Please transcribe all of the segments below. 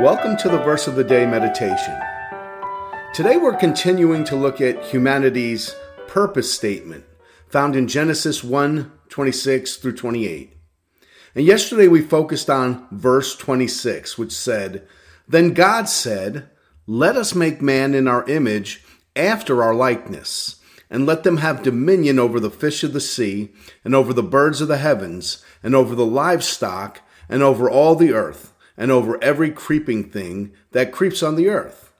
Welcome to the Verse of the Day meditation. Today we're continuing to look at humanity's purpose statement found in Genesis 1 26 through 28. And yesterday we focused on verse 26, which said, Then God said, Let us make man in our image after our likeness, and let them have dominion over the fish of the sea, and over the birds of the heavens, and over the livestock, and over all the earth and over every creeping thing that creeps on the earth.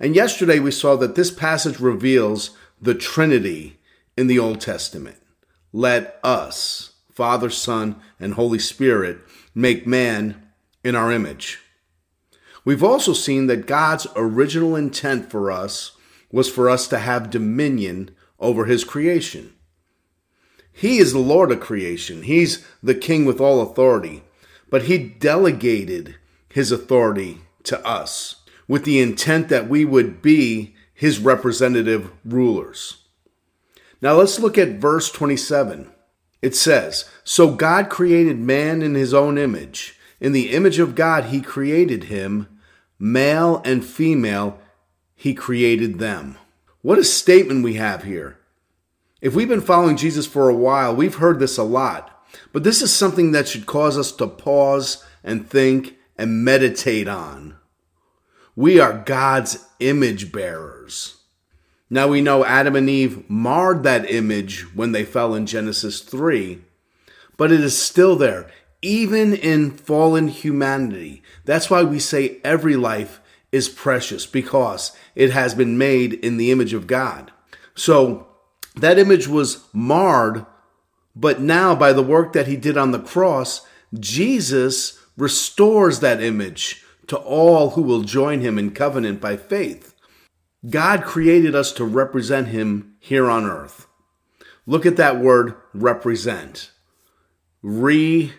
And yesterday we saw that this passage reveals the Trinity in the Old Testament. Let us, Father, Son, and Holy Spirit, make man in our image. We've also seen that God's original intent for us was for us to have dominion over his creation. He is the Lord of creation. He's the king with all authority but he delegated his authority to us with the intent that we would be his representative rulers. Now let's look at verse 27. It says, So God created man in his own image. In the image of God, he created him. Male and female, he created them. What a statement we have here. If we've been following Jesus for a while, we've heard this a lot. But this is something that should cause us to pause and think and meditate on. We are God's image bearers. Now we know Adam and Eve marred that image when they fell in Genesis 3, but it is still there, even in fallen humanity. That's why we say every life is precious because it has been made in the image of God. So that image was marred but now, by the work that he did on the cross, Jesus restores that image to all who will join him in covenant by faith. God created us to represent him here on earth. Look at that word represent. Represent.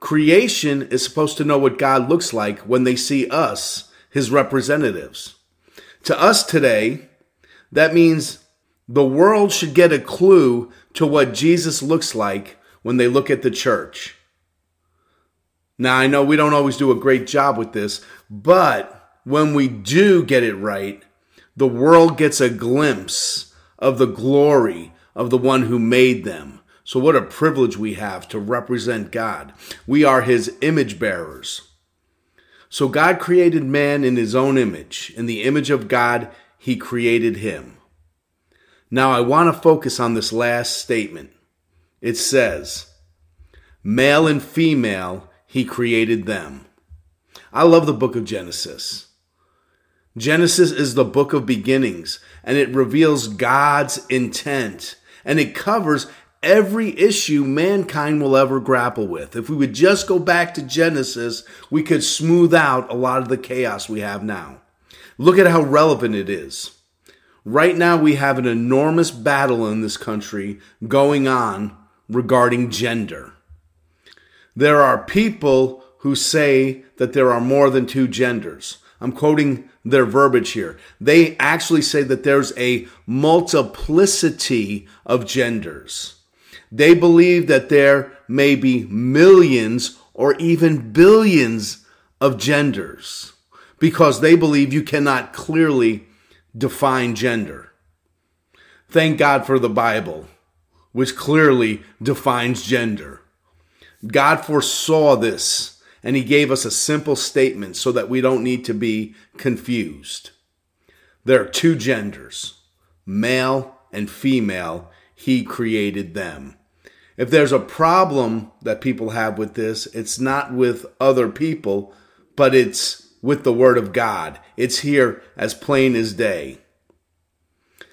Creation is supposed to know what God looks like when they see us, his representatives. To us today, that means the world should get a clue to what Jesus looks like when they look at the church. Now, I know we don't always do a great job with this, but when we do get it right, the world gets a glimpse of the glory of the one who made them. So, what a privilege we have to represent God. We are his image bearers. So, God created man in his own image. In the image of God, he created him. Now, I want to focus on this last statement. It says, Male and female, he created them. I love the book of Genesis. Genesis is the book of beginnings, and it reveals God's intent, and it covers every issue mankind will ever grapple with. If we would just go back to Genesis, we could smooth out a lot of the chaos we have now. Look at how relevant it is. Right now, we have an enormous battle in this country going on regarding gender. There are people who say that there are more than two genders. I'm quoting their verbiage here. They actually say that there's a multiplicity of genders. They believe that there may be millions or even billions of genders because they believe you cannot clearly define gender. Thank God for the Bible, which clearly defines gender. God foresaw this and he gave us a simple statement so that we don't need to be confused. There are two genders, male and female. He created them. If there's a problem that people have with this, it's not with other people, but it's with the Word of God. It's here as plain as day.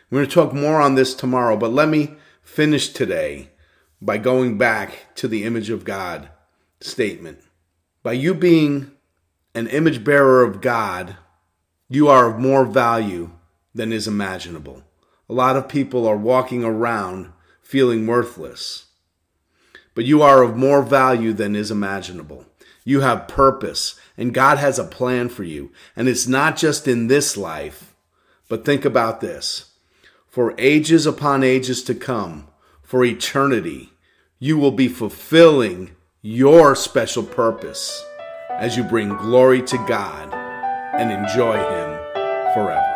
We're going to talk more on this tomorrow, but let me finish today by going back to the image of God statement. By you being an image bearer of God, you are of more value than is imaginable. A lot of people are walking around feeling worthless, but you are of more value than is imaginable. You have purpose, and God has a plan for you. And it's not just in this life, but think about this. For ages upon ages to come, for eternity, you will be fulfilling your special purpose. as you bring glory to God and enjoy Him forever.